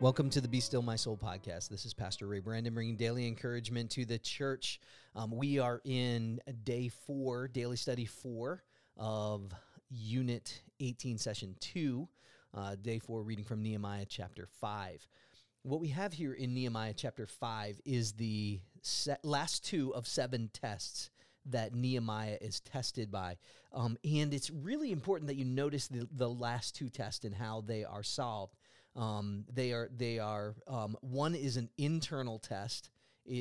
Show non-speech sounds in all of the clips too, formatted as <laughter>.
Welcome to the Be Still My Soul podcast. This is Pastor Ray Brandon bringing daily encouragement to the church. Um, we are in day four, daily study four of Unit 18, Session 2, uh, day four, reading from Nehemiah chapter 5. What we have here in Nehemiah chapter 5 is the last two of seven tests that Nehemiah is tested by. Um, and it's really important that you notice the, the last two tests and how they are solved. Um, they are they are um, one is an internal test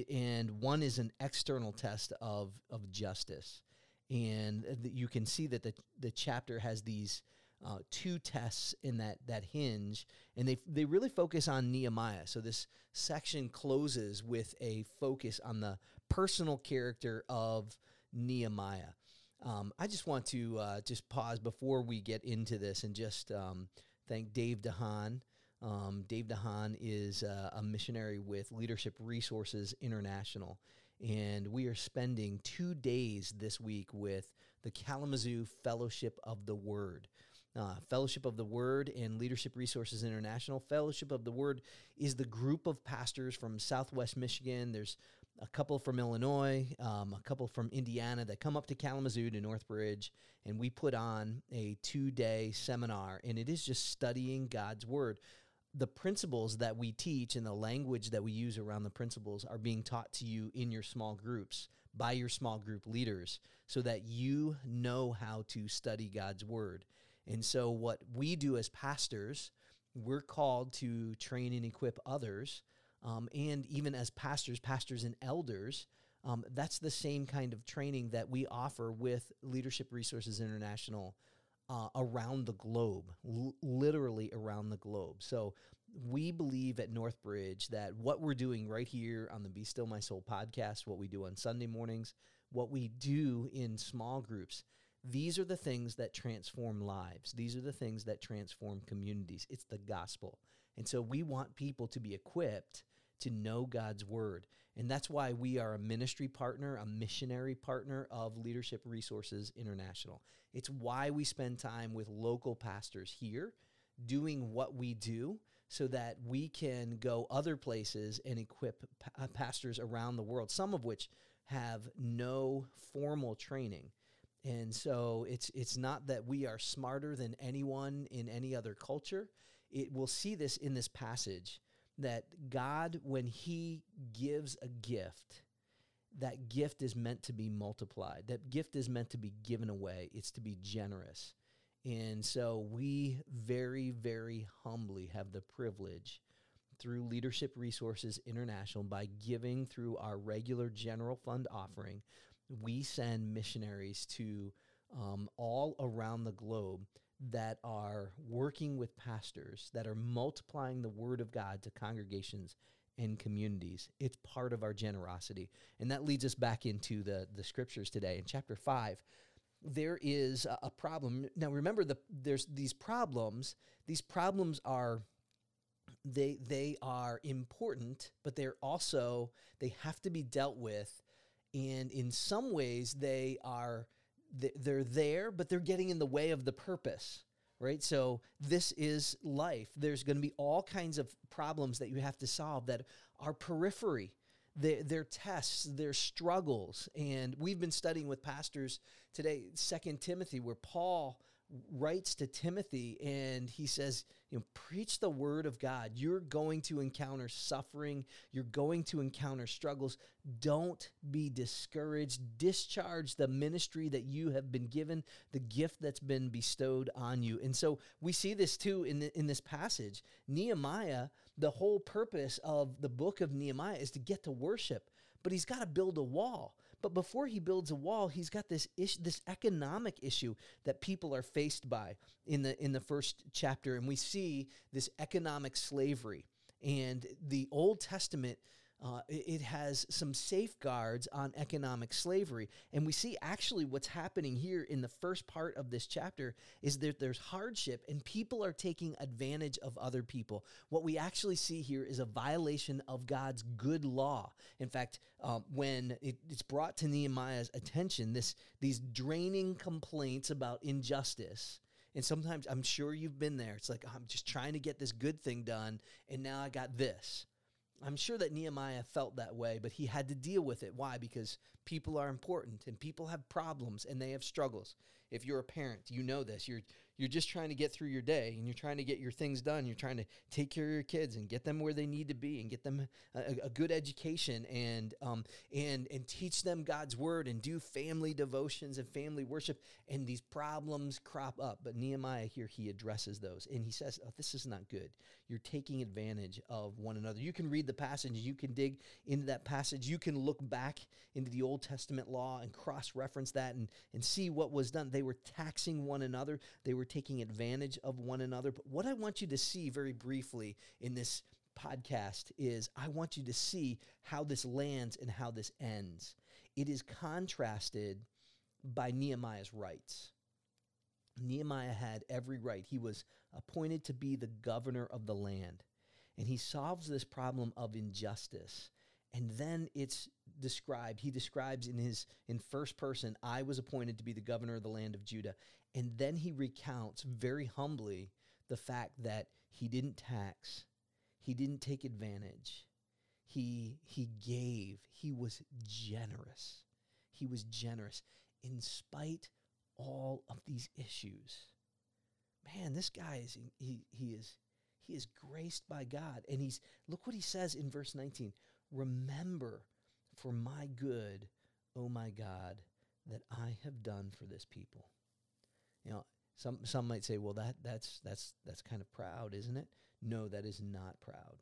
and one is an external test of of justice. And you can see that the the chapter has these uh, two tests in that that hinge, and they they really focus on Nehemiah. So this section closes with a focus on the personal character of Nehemiah. Um, I just want to uh, just pause before we get into this and just um, thank Dave DeHaan. Um, Dave DeHaan is uh, a missionary with Leadership Resources International, and we are spending two days this week with the Kalamazoo Fellowship of the Word. Uh, Fellowship of the Word and Leadership Resources International. Fellowship of the Word is the group of pastors from Southwest Michigan. There's a couple from Illinois, um, a couple from Indiana that come up to Kalamazoo to Northbridge, and we put on a two day seminar, and it is just studying God's Word the principles that we teach and the language that we use around the principles are being taught to you in your small groups by your small group leaders so that you know how to study God's word. And so, what we do as pastors, we're called to train and equip others. Um, and even as pastors, pastors and elders, um, that's the same kind of training that we offer with Leadership Resources International uh, around the globe, l- literally around the globe. So we believe at Northbridge that what we're doing right here on the Be Still My Soul podcast, what we do on Sunday mornings, what we do in small groups, these are the things that transform lives. These are the things that transform communities. It's the gospel. And so we want people to be equipped to know God's word. And that's why we are a ministry partner, a missionary partner of Leadership Resources International. It's why we spend time with local pastors here doing what we do so that we can go other places and equip uh, pastors around the world, some of which have no formal training. And so it's it's not that we are smarter than anyone in any other culture. It will see this in this passage that God, when He gives a gift, that gift is meant to be multiplied. That gift is meant to be given away. It's to be generous. And so we very, very humbly have the privilege through Leadership Resources International by giving through our regular general fund offering. We send missionaries to um, all around the globe that are working with pastors, that are multiplying the word of God to congregations and communities. It's part of our generosity. And that leads us back into the, the scriptures today. In chapter 5, there is a problem. Now remember the there's these problems. These problems are they they are important, but they're also they have to be dealt with and in some ways they are they're there, but they're getting in the way of the purpose right? So this is life. There's going to be all kinds of problems that you have to solve that are periphery. They're, they're tests, they're struggles. And we've been studying with pastors today, Second Timothy, where Paul writes to Timothy and he says, you know, preach the word of God. You're going to encounter suffering, you're going to encounter struggles. Don't be discouraged. Discharge the ministry that you have been given, the gift that's been bestowed on you. And so we see this too in the, in this passage. Nehemiah, the whole purpose of the book of Nehemiah is to get to worship but he's got to build a wall. But before he builds a wall, he's got this issue, this economic issue that people are faced by in the in the first chapter, and we see this economic slavery. And the Old Testament uh, it has some safeguards on economic slavery. And we see actually what's happening here in the first part of this chapter is that there's hardship and people are taking advantage of other people. What we actually see here is a violation of God's good law. In fact, um, when it, it's brought to Nehemiah's attention, this these draining complaints about injustice And sometimes I'm sure you've been there. It's like, I'm just trying to get this good thing done, and now I got this. I'm sure that Nehemiah felt that way, but he had to deal with it. Why? Because people are important and people have problems and they have struggles. If you're a parent, you know this. You're you're just trying to get through your day and you're trying to get your things done. You're trying to take care of your kids and get them where they need to be and get them a, a good education and um, and and teach them God's word and do family devotions and family worship. And these problems crop up. But Nehemiah here he addresses those and he says, oh, "This is not good. You're taking advantage of one another." You can read the passage. You can dig into that passage. You can look back into the Old Testament law and cross reference that and and see what was done. They were taxing one another. They were taking advantage of one another. But what I want you to see very briefly in this podcast is I want you to see how this lands and how this ends. It is contrasted by Nehemiah's rights. Nehemiah had every right. He was appointed to be the governor of the land. And he solves this problem of injustice. And then it's described, he describes in his in first person, I was appointed to be the governor of the land of Judah. And then he recounts very humbly the fact that he didn't tax, he didn't take advantage. He he gave, he was generous. He was generous in spite all of these issues. Man, this guy is he he is he is graced by God. And he's look what he says in verse 19. Remember for my good, O oh my God, that I have done for this people. You know, some some might say, well, that that's that's that's kind of proud, isn't it? No, that is not proud.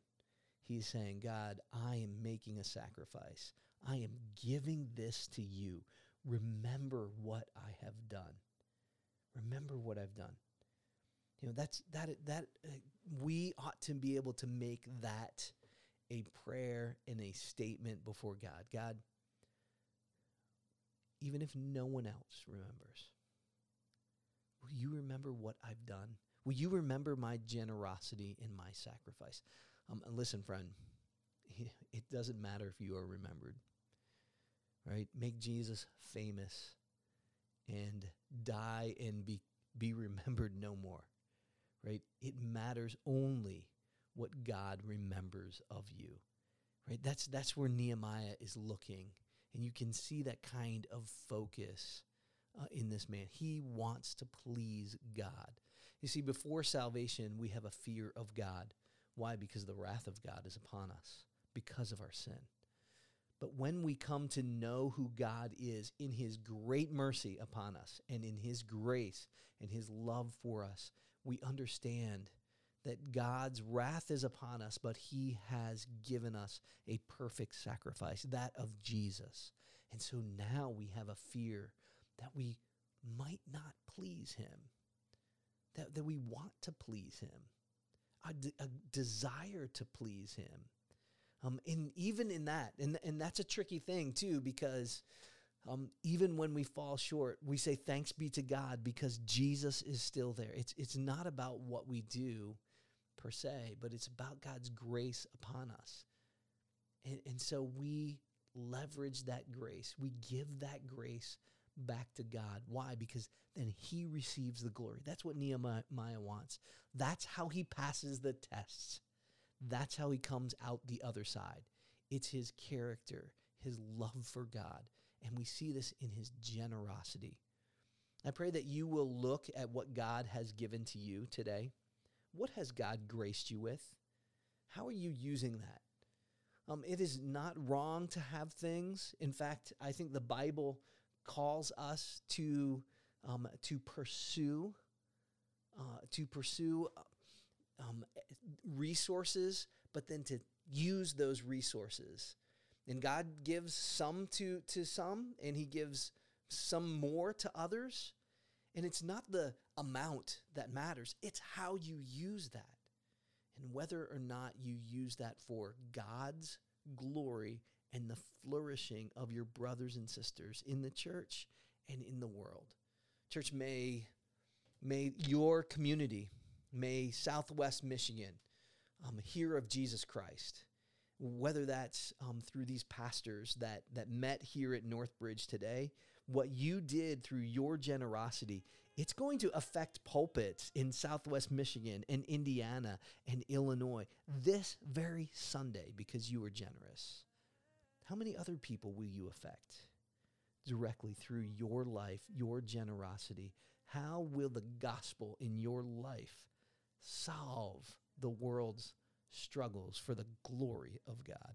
He's saying, God, I am making a sacrifice. I am giving this to you. Remember what I have done. Remember what I've done. You know, that's that that uh, we ought to be able to make that a prayer and a statement before God. God, even if no one else remembers, will you remember what I've done? Will you remember my generosity and my sacrifice? Um, and listen, friend, <laughs> it doesn't matter if you are remembered, right? Make Jesus famous and die and be, be remembered no more, right? It matters only what God remembers of you. Right? That's that's where Nehemiah is looking. And you can see that kind of focus uh, in this man. He wants to please God. You see, before salvation, we have a fear of God. Why? Because the wrath of God is upon us because of our sin. But when we come to know who God is in his great mercy upon us and in his grace and his love for us, we understand that God's wrath is upon us, but he has given us a perfect sacrifice, that of Jesus. And so now we have a fear that we might not please him, that, that we want to please him, a, de- a desire to please him. Um, and even in that, and, and that's a tricky thing too, because um, even when we fall short, we say thanks be to God because Jesus is still there. It's, it's not about what we do, per se, but it's about God's grace upon us. And, and so we leverage that grace. We give that grace back to God. Why? Because then he receives the glory. That's what Nehemiah wants. That's how he passes the tests. That's how he comes out the other side. It's his character, his love for God. And we see this in his generosity. I pray that you will look at what God has given to you today what has God graced you with? How are you using that? Um, it is not wrong to have things. In fact, I think the Bible calls us to um, to pursue uh, to pursue um, resources, but then to use those resources. And God gives some to to some, and He gives some more to others. And it's not the amount that matters, it's how you use that. And whether or not you use that for God's glory and the flourishing of your brothers and sisters in the church and in the world. Church, may, may your community, may Southwest Michigan um, hear of Jesus Christ whether that's um, through these pastors that that met here at Northbridge today, what you did through your generosity It's going to affect pulpits in Southwest Michigan and Indiana and Illinois this very Sunday because you were generous. How many other people will you affect directly through your life, your generosity? How will the gospel in your life solve the world's struggles for the glory of God?